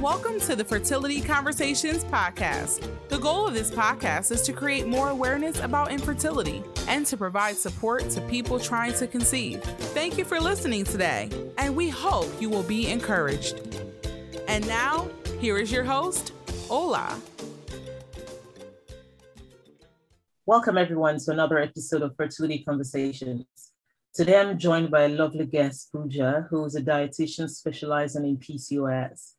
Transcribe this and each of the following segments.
welcome to the Fertility Conversations podcast. The goal of this podcast is to create more awareness about infertility and to provide support to people trying to conceive. Thank you for listening today, and we hope you will be encouraged. And now, here is your host, Ola. Welcome, everyone, to another episode of Fertility Conversations. Today, I'm joined by a lovely guest, Pooja, who is a dietitian specializing in PCOS.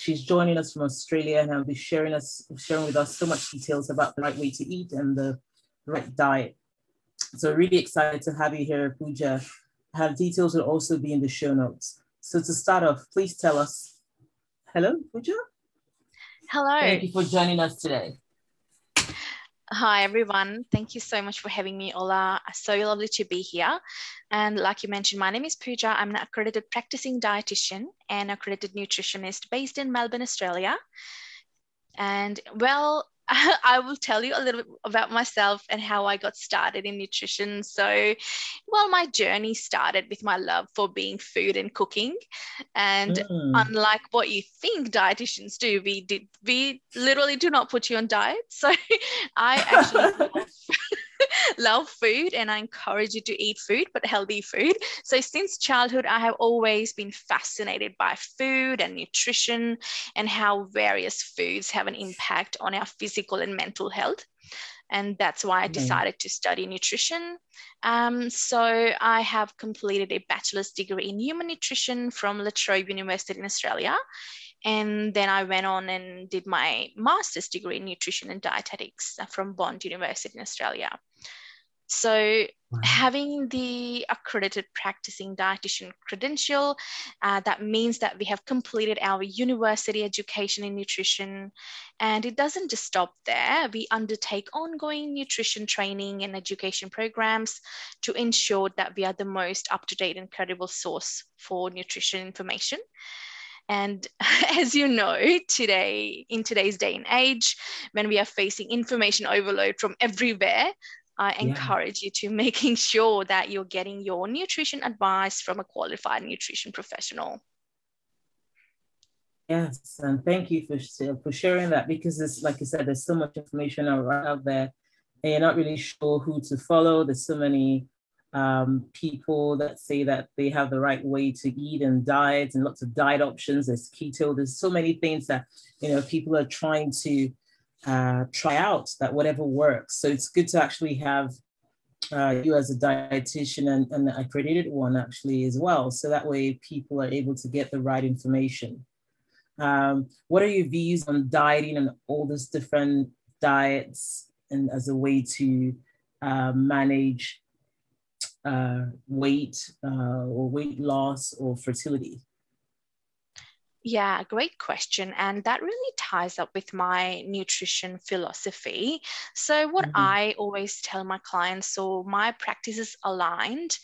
She's joining us from Australia and will be sharing us sharing with us so much details about the right way to eat and the right diet. So really excited to have you here, Pooja. Have details will also be in the show notes. So to start off, please tell us. Hello, Pooja. Hello. Thank you for joining us today. Hi, everyone. Thank you so much for having me, Ola. So lovely to be here. And like you mentioned, my name is Pooja. I'm an accredited practicing dietitian and accredited nutritionist based in Melbourne, Australia. And well, I will tell you a little bit about myself and how I got started in nutrition. So, well, my journey started with my love for being food and cooking. And mm. unlike what you think dietitians do, we did we literally do not put you on diet. So I actually love food and I encourage you to eat food, but healthy food. So, since childhood, I have always been fascinated by food and nutrition and how various foods have an impact on our physical and mental health. And that's why I decided to study nutrition. Um, so, I have completed a bachelor's degree in human nutrition from La Trobe University in Australia. And then I went on and did my master's degree in nutrition and dietetics from Bond University in Australia. So, wow. having the accredited practicing dietitian credential, uh, that means that we have completed our university education in nutrition. And it doesn't just stop there. We undertake ongoing nutrition training and education programs to ensure that we are the most up to date and credible source for nutrition information. And as you know, today, in today's day and age, when we are facing information overload from everywhere, I encourage yeah. you to making sure that you're getting your nutrition advice from a qualified nutrition professional. Yes, and thank you for for sharing that because it's like you said, there's so much information out there, and you're not really sure who to follow. There's so many um, people that say that they have the right way to eat and diet, and lots of diet options. There's keto. There's so many things that you know people are trying to uh, try out that whatever works. So it's good to actually have uh, you as a dietitian and, and accredited one actually as well. So that way people are able to get the right information. Um, what are your views on dieting and all these different diets and as a way to uh, manage uh, weight uh, or weight loss or fertility? Yeah, great question. And that really ties up with my nutrition philosophy. So, what mm-hmm. I always tell my clients so, my practice is aligned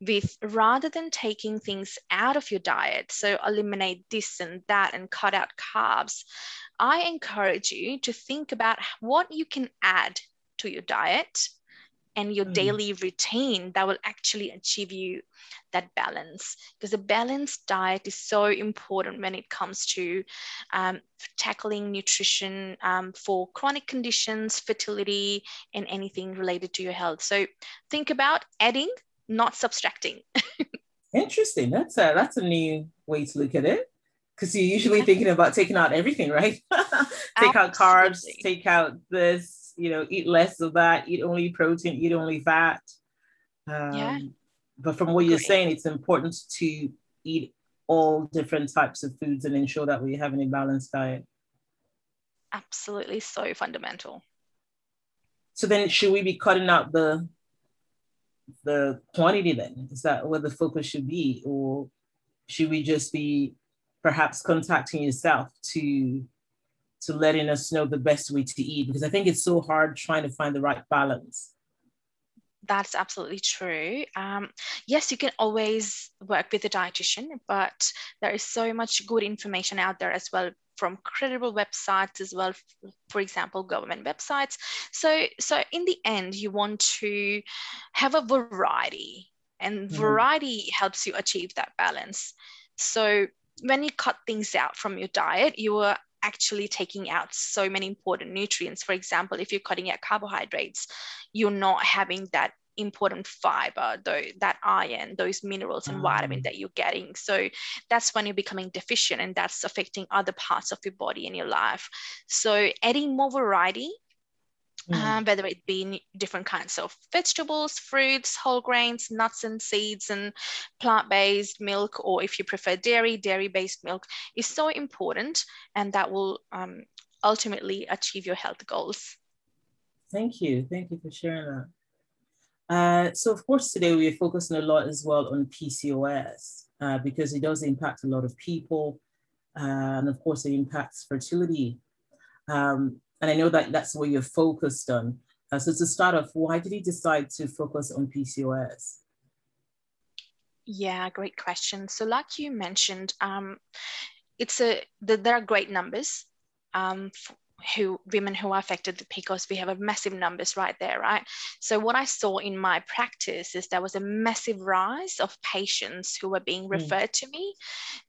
with rather than taking things out of your diet, so eliminate this and that and cut out carbs, I encourage you to think about what you can add to your diet and your mm. daily routine that will actually achieve you that balance. Because a balanced diet is so important when it comes to um, tackling nutrition um, for chronic conditions fertility and anything related to your health. So think about adding not subtracting. Interesting. That's a that's a new way to look at it because you're usually thinking about taking out everything right? Take Absolutely. out carbs take out this you know, eat less of that, eat only protein, eat only fat. Um, yeah. But from what you're saying, it's important to eat all different types of foods and ensure that we have a balanced diet. Absolutely, so fundamental. So then, should we be cutting out the the quantity? Then is that where the focus should be, or should we just be perhaps contacting yourself to to letting us know the best way to eat because I think it's so hard trying to find the right balance. That's absolutely true. Um, yes, you can always work with a dietitian, but there is so much good information out there as well from credible websites as well for example government websites so so in the end you want to have a variety and mm-hmm. variety helps you achieve that balance so when you cut things out from your diet, you are actually taking out so many important nutrients. For example, if you're cutting out carbohydrates, you're not having that important fiber, though that iron, those minerals and vitamin mm. that you're getting. So that's when you're becoming deficient and that's affecting other parts of your body and your life. So adding more variety. Um, whether it be different kinds of vegetables, fruits, whole grains, nuts and seeds, and plant based milk, or if you prefer dairy, dairy based milk is so important, and that will um, ultimately achieve your health goals. Thank you. Thank you for sharing that. Uh, so, of course, today we're focusing a lot as well on PCOS uh, because it does impact a lot of people. Uh, and of course, it impacts fertility. Um, and I know that that's what you're focused on. Uh, so to start off, why did you decide to focus on PCOS? Yeah, great question. So like you mentioned, um, it's a the, there are great numbers um, who women who are affected because we have a massive numbers right there right so what i saw in my practice is there was a massive rise of patients who were being hmm. referred mm. to me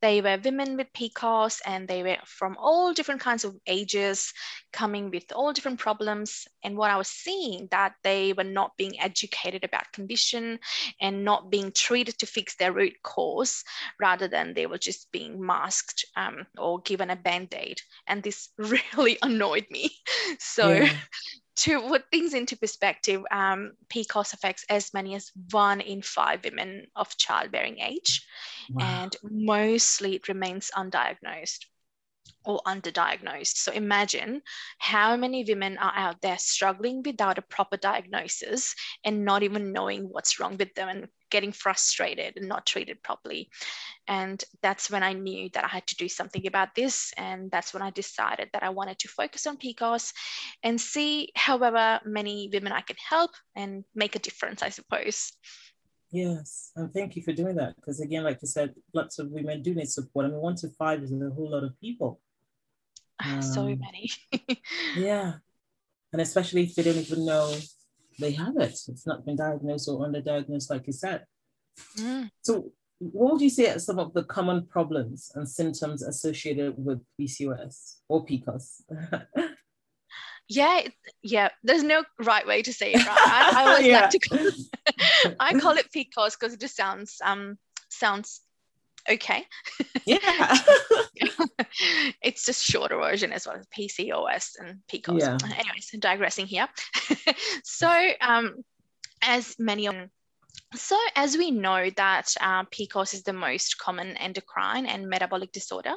they were women with pcos and they were from all different kinds of ages coming with all different problems and what i was seeing that they were not being educated about condition and not being treated to fix their root cause rather than they were just being masked um, or given a band-aid and this really annoyed me. So yeah. to put things into perspective, um, PCOS affects as many as one in five women of childbearing age, wow. and mostly it remains undiagnosed or underdiagnosed. So imagine how many women are out there struggling without a proper diagnosis and not even knowing what's wrong with them and getting frustrated and not treated properly. And that's when I knew that I had to do something about this. And that's when I decided that I wanted to focus on PCOS and see however many women I can help and make a difference, I suppose. Yes, and thank you for doing that. Because again, like you said, lots of women do need support. I mean, one to five is a whole lot of people. Um, so many. yeah, and especially if they don't even know they have it. It's not been diagnosed or underdiagnosed, like you said. Mm. So, what would you say are some of the common problems and symptoms associated with PCOS or PCOS? yeah yeah there's no right way to say it right i, I always yeah. like to call it, i call it pcos because it just sounds um sounds okay yeah it's just shorter version as well as pcos and pcos yeah. anyways digressing here so um as many of so, as we know that uh, PCOS is the most common endocrine and metabolic disorder,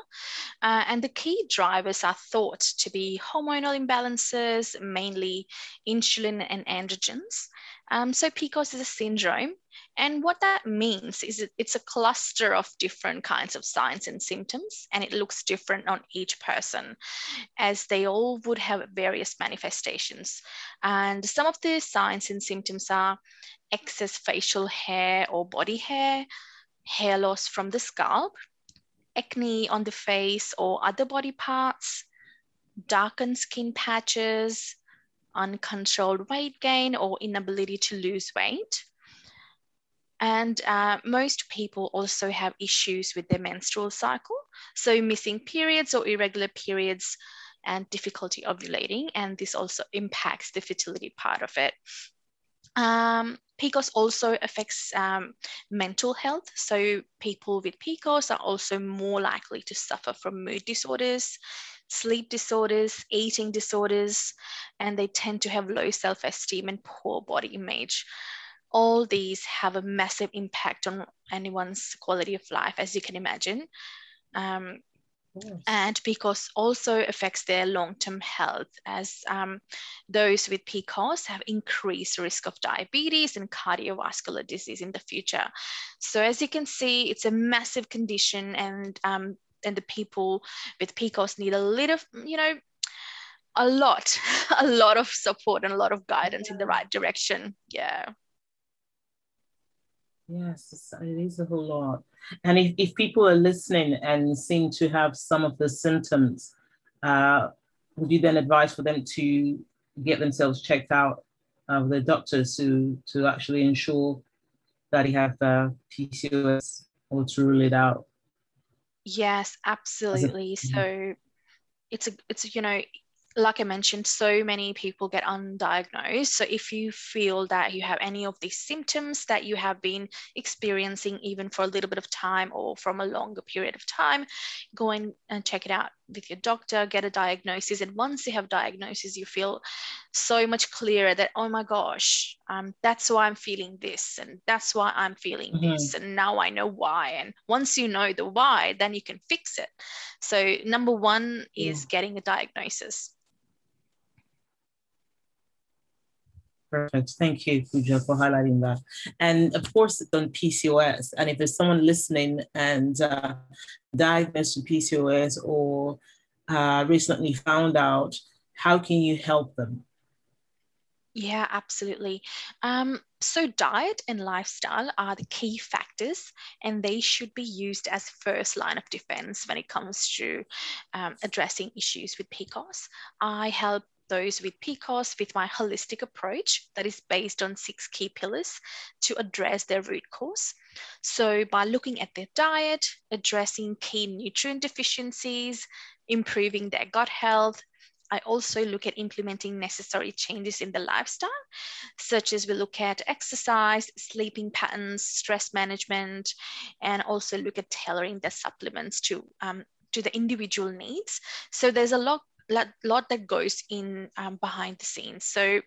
uh, and the key drivers are thought to be hormonal imbalances, mainly insulin and androgens. Um, so, PCOS is a syndrome and what that means is it's a cluster of different kinds of signs and symptoms, and it looks different on each person, as they all would have various manifestations. And some of the signs and symptoms are excess facial hair or body hair, hair loss from the scalp, acne on the face or other body parts, darkened skin patches, uncontrolled weight gain or inability to lose weight and uh, most people also have issues with their menstrual cycle. So, missing periods or irregular periods and difficulty ovulating. And this also impacts the fertility part of it. Um, PCOS also affects um, mental health. So, people with PCOS are also more likely to suffer from mood disorders, sleep disorders, eating disorders, and they tend to have low self esteem and poor body image all these have a massive impact on anyone's quality of life, as you can imagine. Um, and PCOS also affects their long-term health as um, those with PCOS have increased risk of diabetes and cardiovascular disease in the future. So as you can see, it's a massive condition and, um, and the people with PCOS need a little, you know, a lot, a lot of support and a lot of guidance yeah. in the right direction. Yeah. Yes, it is a whole lot. And if, if people are listening and seem to have some of the symptoms, uh, would you then advise for them to get themselves checked out uh, with the doctors to, to actually ensure that they have uh, PCOS or to rule it out? Yes, absolutely. So it's a it's you know like I mentioned, so many people get undiagnosed. So if you feel that you have any of these symptoms that you have been experiencing, even for a little bit of time or from a longer period of time, go in and check it out with your doctor, get a diagnosis. And once you have diagnosis, you feel so much clearer that, oh my gosh, um, that's why I'm feeling this, and that's why I'm feeling mm-hmm. this. And now I know why. And once you know the why, then you can fix it. So number one is yeah. getting a diagnosis. Perfect. Thank you, Pooja, for highlighting that. And of course, it's on PCOS. And if there's someone listening and uh, diagnosed with PCOS or uh, recently found out, how can you help them? Yeah, absolutely. Um, so, diet and lifestyle are the key factors, and they should be used as first line of defense when it comes to um, addressing issues with PCOS. I help those with PCOS with my holistic approach that is based on six key pillars to address their root cause. So, by looking at their diet, addressing key nutrient deficiencies, improving their gut health, I also look at implementing necessary changes in the lifestyle, such as we look at exercise, sleeping patterns, stress management, and also look at tailoring the supplements to um, to the individual needs. So there's a lot lot, lot that goes in um, behind the scenes. So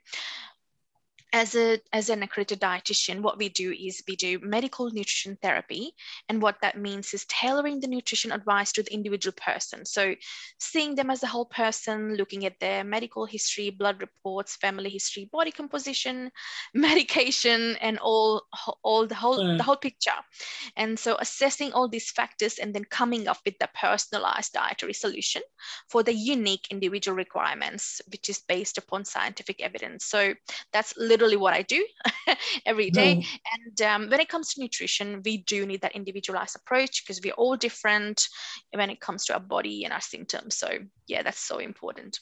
as a as an accredited dietitian what we do is we do medical nutrition therapy and what that means is tailoring the nutrition advice to the individual person. So seeing them as a whole person looking at their medical history blood reports family history body composition medication and all all the whole mm. the whole picture. And so assessing all these factors and then coming up with the personalized dietary solution for the unique individual requirements which is based upon scientific evidence. So that's literally literally what I do every day. Mm. And um, when it comes to nutrition, we do need that individualized approach because we're all different when it comes to our body and our symptoms. So, yeah, that's so important.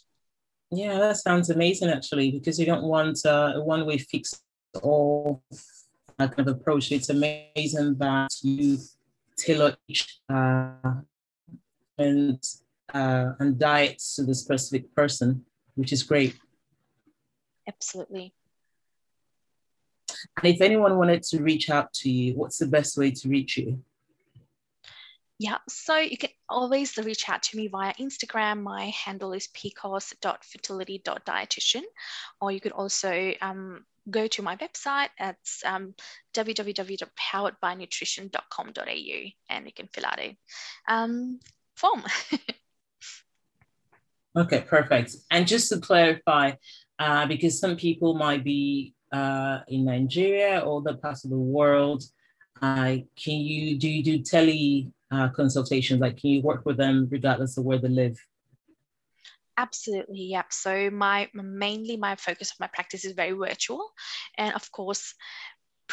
Yeah, that sounds amazing actually, because you don't want uh, a one way fix all kind of approach. It's amazing that you tailor each uh, and, uh, and diets to the specific person, which is great. Absolutely. And if anyone wanted to reach out to you, what's the best way to reach you? Yeah, so you can always reach out to me via Instagram. My handle is pcos.fertility.dietician, or you could also um, go to my website at um, www.poweredbynutrition.com.au and you can fill out a um, form. okay, perfect. And just to clarify, uh, because some people might be uh, in Nigeria or other parts of the world? Uh, can you do you do tele uh, consultations? Like, can you work with them regardless of where they live? Absolutely, yep. So my mainly my focus of my practice is very virtual, and of course,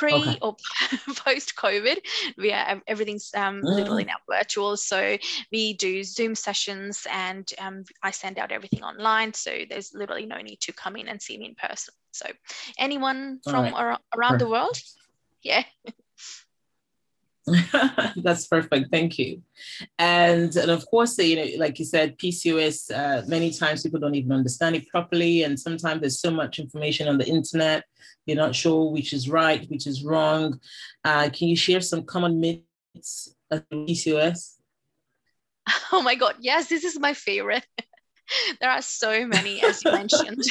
pre okay. or post COVID, we are everything's um, mm. literally now virtual. So we do Zoom sessions, and um, I send out everything online. So there's literally no need to come in and see me in person. So anyone from right. around the world, yeah. That's perfect. Thank you. And, and of course, you know, like you said, PCOS, uh, many times people don't even understand it properly. And sometimes there's so much information on the internet, you're not sure which is right, which is wrong. Uh, can you share some common myths of PCOS? Oh my God. Yes, this is my favorite. there are so many, as you mentioned.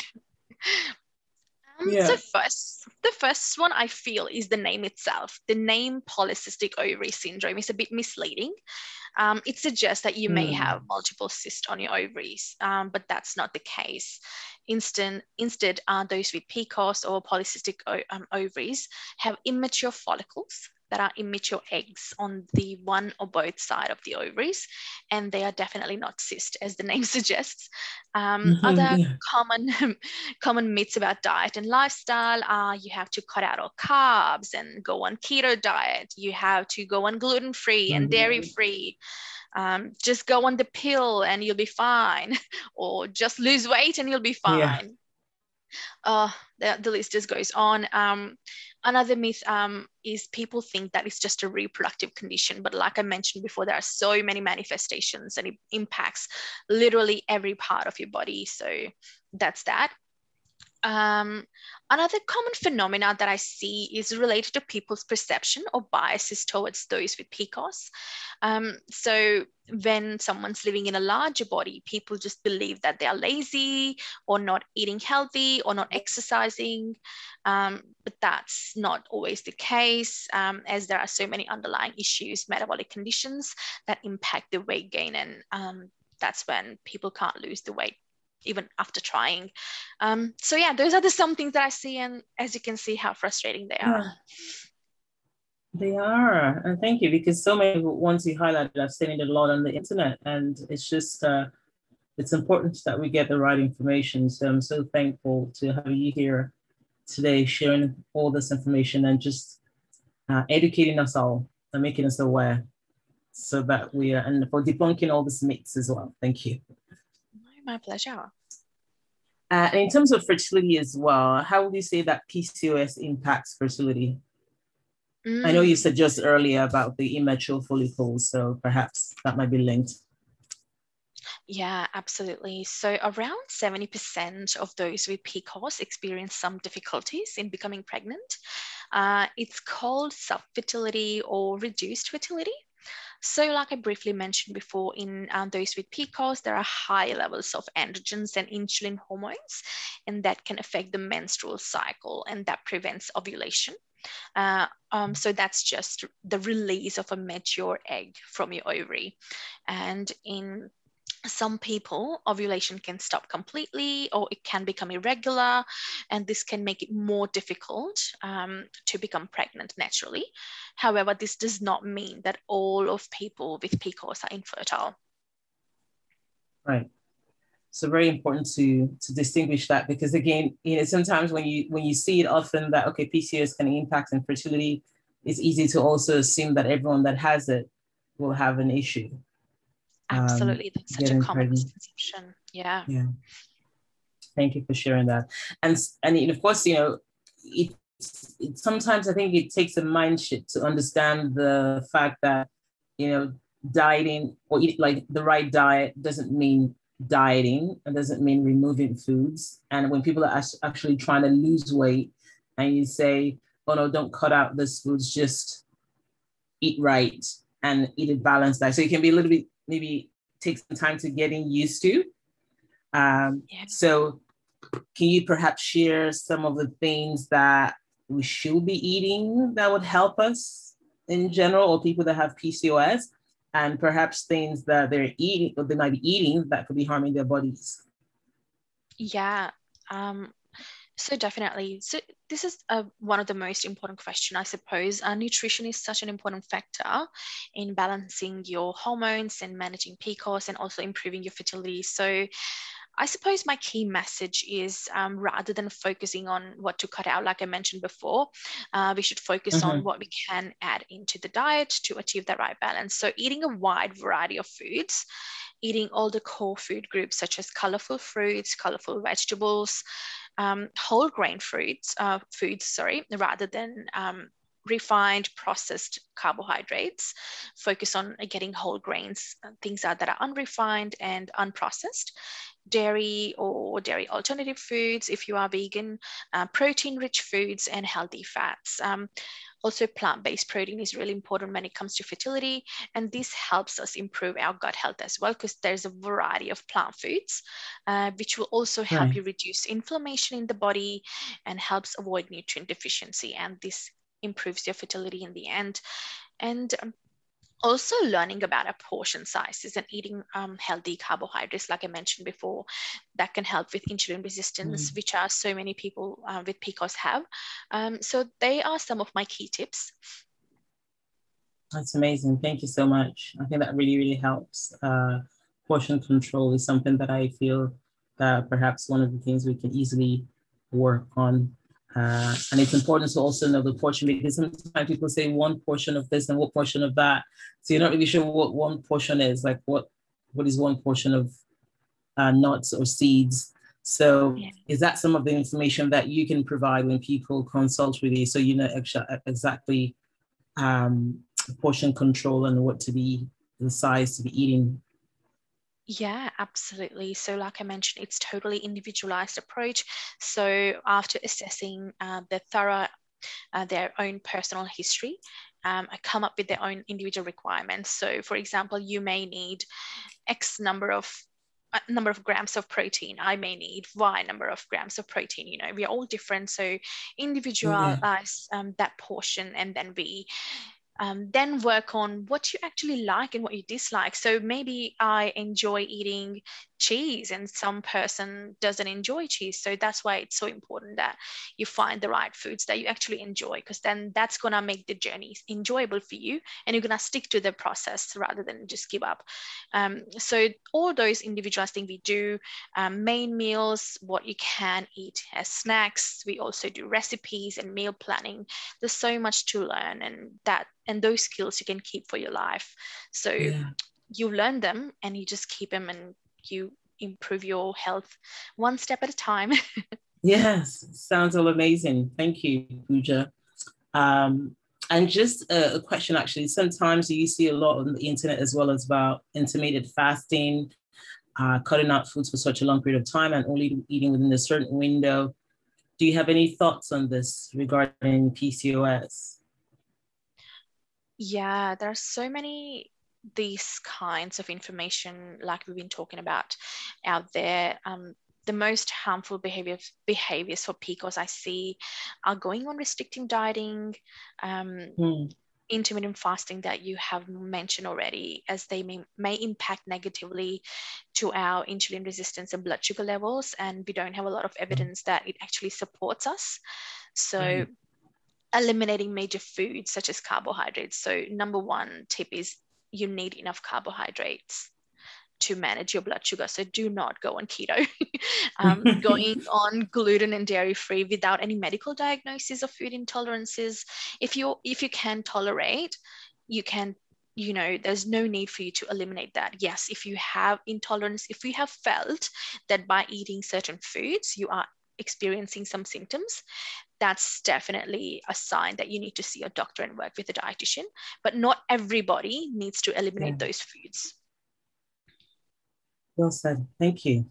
Um, yeah. So first, the first one I feel is the name itself. The name polycystic ovary syndrome is a bit misleading. Um, it suggests that you mm. may hmm. have multiple cysts on your ovaries, um, but that's not the case. Instead, instead uh, those with PCOS or polycystic um, ovaries have immature follicles that are immature eggs on the one or both side of the ovaries, and they are definitely not cyst, as the name suggests. Um, mm-hmm, other yeah. common common myths about diet and lifestyle are you have to cut out all carbs and go on keto diet. You have to go on gluten free and mm-hmm. dairy free. Um, just go on the pill and you'll be fine, or just lose weight and you'll be fine. Yeah. Uh, the, the list just goes on. Um, another myth um, is people think that it's just a reproductive condition but like i mentioned before there are so many manifestations and it impacts literally every part of your body. So that's that um, another common phenomena that I see is related to people's perception or biases towards those with PCOS. Um, so when someone's living in a larger body, people just believe that they are lazy or not eating healthy or not exercising. Um, but that's not always the case, um, as there are so many underlying issues, metabolic conditions that impact the weight gain. And um, that's when people can't lose the weight even after trying. Um, so yeah, those are the some things that I see, and as you can see, how frustrating they are. They are, and thank you because so many ones you highlighted, I've seen it a lot on the internet, and it's just uh, it's important that we get the right information. So I'm so thankful to have you here today, sharing all this information and just uh, educating us all and making us aware, so that we are and for debunking all these myths as well. Thank you. My pleasure. Uh, in terms of fertility as well, how would you say that PCOS impacts fertility? Mm. I know you said just earlier about the immature follicles, so perhaps that might be linked. Yeah, absolutely. So around 70% of those with PCOS experience some difficulties in becoming pregnant. Uh, it's called subfertility or reduced fertility. So like I briefly mentioned before, in um, those with PCOS, there are high levels of androgens and insulin hormones, and that can affect the menstrual cycle, and that prevents ovulation. Uh, um, so that's just the release of a mature egg from your ovary. And in some people ovulation can stop completely or it can become irregular and this can make it more difficult um, to become pregnant naturally. However this does not mean that all of people with pcos are infertile. Right. So very important to to distinguish that because again you know sometimes when you when you see it often that okay pcos can impact infertility it's easy to also assume that everyone that has it will have an issue um, Absolutely. That's such a common misconception. Yeah. Yeah. Thank you for sharing that. And and of course, you know, it, it sometimes I think it takes a mind shift to understand the fact that, you know, dieting or eat like the right diet doesn't mean dieting and doesn't mean removing foods. And when people are actually trying to lose weight and you say, oh no, don't cut out this foods, just eat right and eat a balanced diet. So it can be a little bit maybe take some time to getting used to. Um, yeah. So, can you perhaps share some of the things that we should be eating that would help us in general, or people that have PCOS, and perhaps things that they're eating or they might be eating that could be harming their bodies? Yeah. Um, so definitely. So this is a, one of the most important questions, I suppose. Uh, nutrition is such an important factor in balancing your hormones and managing PCOS and also improving your fertility. So I suppose my key message is um, rather than focusing on what to cut out, like I mentioned before, uh, we should focus mm-hmm. on what we can add into the diet to achieve the right balance. So, eating a wide variety of foods, eating all the core food groups such as colorful fruits, colorful vegetables, um, whole grain fruits, uh, foods, sorry, rather than um, refined processed carbohydrates. Focus on getting whole grains uh, things that are unrefined and unprocessed dairy or dairy alternative foods if you are vegan uh, protein rich foods and healthy fats um, also, plant-based protein is really important when it comes to fertility, and this helps us improve our gut health as well because there's a variety of plant foods, uh, which will also help right. you reduce inflammation in the body and helps avoid nutrient deficiency, and this improves your fertility in the end. And um, also learning about our portion sizes and eating um, healthy carbohydrates like i mentioned before that can help with insulin resistance mm. which are so many people uh, with pcos have. Um, so they are some of my key tips. That's amazing. Thank you so much. I think that really really helps. Uh, portion control is something that i feel that perhaps one of the things we can easily work on uh, and it's important to also know the portion because sometimes people say one portion of this and what portion of that. So you're not really sure what one portion is. Like what what is one portion of uh, nuts or seeds So, yeah. is that some of the information that you can provide when people consult with you, so you know exactly um, portion control and what to be the size to be eating? Yeah, absolutely. So, like I mentioned, it's totally individualized approach. So, after assessing uh, the thorough uh, their own personal history, um, come up with their own individual requirements. So, for example, you may need X number of uh, number of grams of protein. I may need Y number of grams of protein. You know, we are all different, so individualize mm-hmm. um, that portion, and then we um, then work on what you actually like and what you dislike. So maybe I enjoy eating cheese and some person doesn't enjoy cheese so that's why it's so important that you find the right foods that you actually enjoy because then that's going to make the journey enjoyable for you and you're going to stick to the process rather than just give up. Um, so all those individualized things we do um, main meals what you can eat as snacks we also do recipes and meal planning. There's so much to learn and that and those skills you can keep for your life. So yeah. you learn them and you just keep them and you improve your health one step at a time. yes, sounds all amazing. Thank you, Pooja. Um, and just a, a, question actually, sometimes you see a lot on the internet as well as about intermittent fasting, uh, cutting out foods for such a long period of time and only eating within a certain window. Do you have any thoughts on this regarding PCOS? Yeah, there are so many these kinds of information, like we've been talking about out there, um, the most harmful behaviors behaviors for PCOS I see are going on restricting dieting, um, mm. intermittent fasting that you have mentioned already, as they may, may impact negatively to our insulin resistance and blood sugar levels. And we don't have a lot of evidence that it actually supports us. So mm eliminating major foods such as carbohydrates. So, number one tip is you need enough carbohydrates to manage your blood sugar. So do not go on keto. um, going on gluten and dairy free without any medical diagnosis of food intolerances. If you if you can tolerate, you can you know there's no need for you to eliminate that yes if you have intolerance if you have felt that by eating certain foods you are experiencing some symptoms that's definitely a sign that you need to see a doctor and work with a dietitian. But not everybody needs to eliminate yeah. those foods. Well said. Thank you.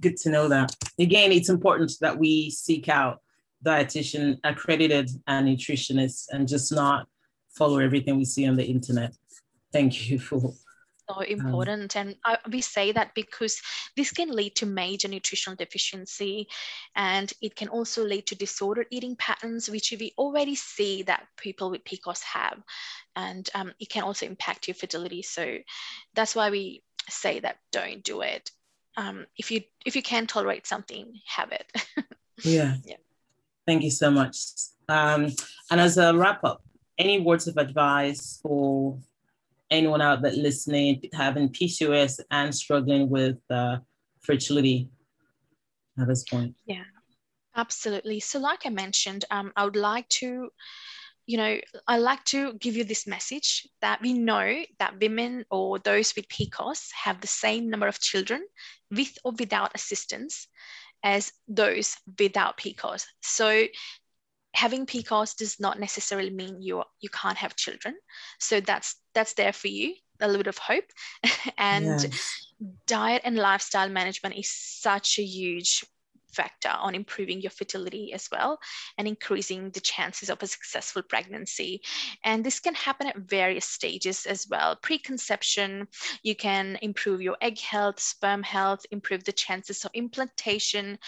Good to know that. Again, it's important that we seek out dietitian accredited and nutritionists and just not follow everything we see on the internet. Thank you for so important. Um, and I, we say that because this can lead to major nutritional deficiency and it can also lead to disordered eating patterns, which we already see that people with PCOS have. And um, it can also impact your fertility. So that's why we say that don't do it. Um, if you if you can tolerate something, have it. yeah. yeah. Thank you so much. Um, and as a wrap up, any words of advice for anyone out there listening having PCOS and struggling with uh, fertility at this point? Yeah, absolutely. So, like I mentioned, um, I would like to, you know, I like to give you this message that we know that women or those with PCOS have the same number of children with or without assistance as those without PCOS. So having PCOS does not necessarily mean you you can't have children. So that's that's there for you, a little bit of hope. and yes. diet and lifestyle management is such a huge factor on improving your fertility as well and increasing the chances of a successful pregnancy. And this can happen at various stages as well. Preconception, you can improve your egg health, sperm health, improve the chances of implantation,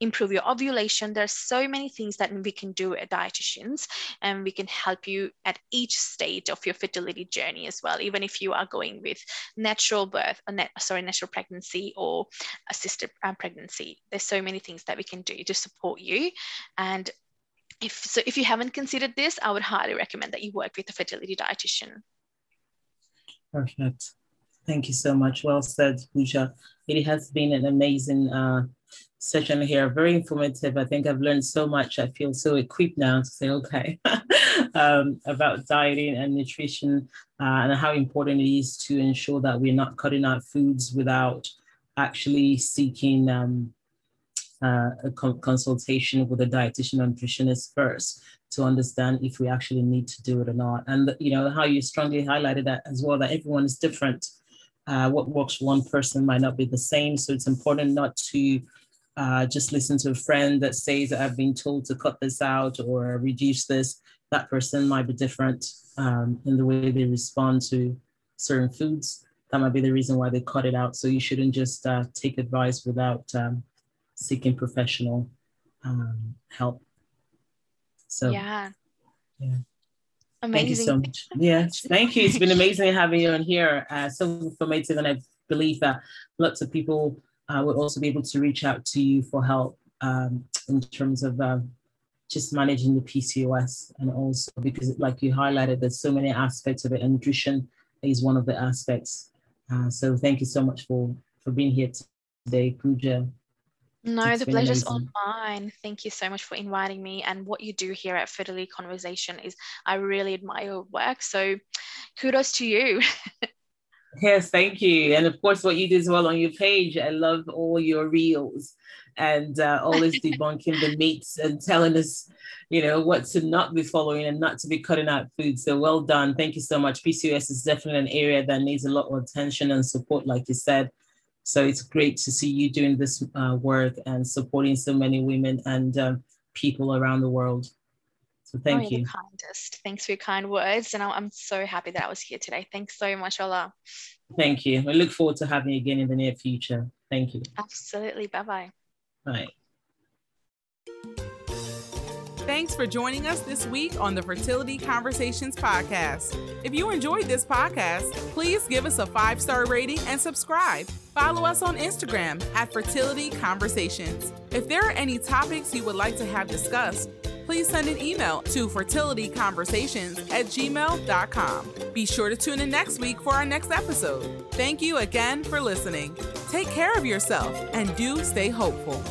improve your ovulation. There's so many things that we can do at dietitians, and we can help you at each stage of your fertility journey as well, even if you are going with natural birth, or net, sorry, natural pregnancy or assisted um, pregnancy. There's so many things things that we can do to support you. And if so, if you haven't considered this, I would highly recommend that you work with a fertility dietitian. Perfect. Thank you so much. Well said, Pooja. It has been an amazing uh, session here, very informative. I think I've learned so much. I feel so equipped now to say, okay, um, about dieting and nutrition uh, and how important it is to ensure that we're not cutting out foods without actually seeking um, uh, a consultation with a dietitian or nutritionist first to understand if we actually need to do it or not. And you know how you strongly highlighted that as well that everyone is different. Uh, what works for one person might not be the same, so it's important not to uh, just listen to a friend that says that I've been told to cut this out or reduce this. That person might be different um, in the way they respond to certain foods. That might be the reason why they cut it out. So you shouldn't just uh, take advice without um, seeking professional um, help. So yeah, yeah. Amazing. Thank you so much. Yes, thank you. It's been amazing having you on here. Uh, so informative, and I believe that lots of people uh, will also be able to reach out to you for help um, in terms of um, just managing the PCOS, and also because, like you highlighted, there's so many aspects of it, and nutrition is one of the aspects. Uh, so thank you so much for for being here today, Pooja. No, it's the pleasure's all mine. Thank you so much for inviting me. And what you do here at Fertility Conversation is I really admire your work. So kudos to you. yes, thank you. And of course, what you do as well on your page. I love all your reels and uh, always debunking the myths and telling us, you know, what to not be following and not to be cutting out food. So well done. Thank you so much. PCOS is definitely an area that needs a lot more attention and support, like you said. So it's great to see you doing this uh, work and supporting so many women and uh, people around the world. So thank oh, you. The kindest. Thanks for your kind words. And I'm so happy that I was here today. Thanks so much, Ola. Thank you. I look forward to having you again in the near future. Thank you. Absolutely. Bye-bye. Bye. Thanks for joining us this week on the Fertility Conversations podcast. If you enjoyed this podcast, please give us a five star rating and subscribe. Follow us on Instagram at Fertility Conversations. If there are any topics you would like to have discussed, please send an email to fertilityconversations at gmail.com. Be sure to tune in next week for our next episode. Thank you again for listening. Take care of yourself and do stay hopeful.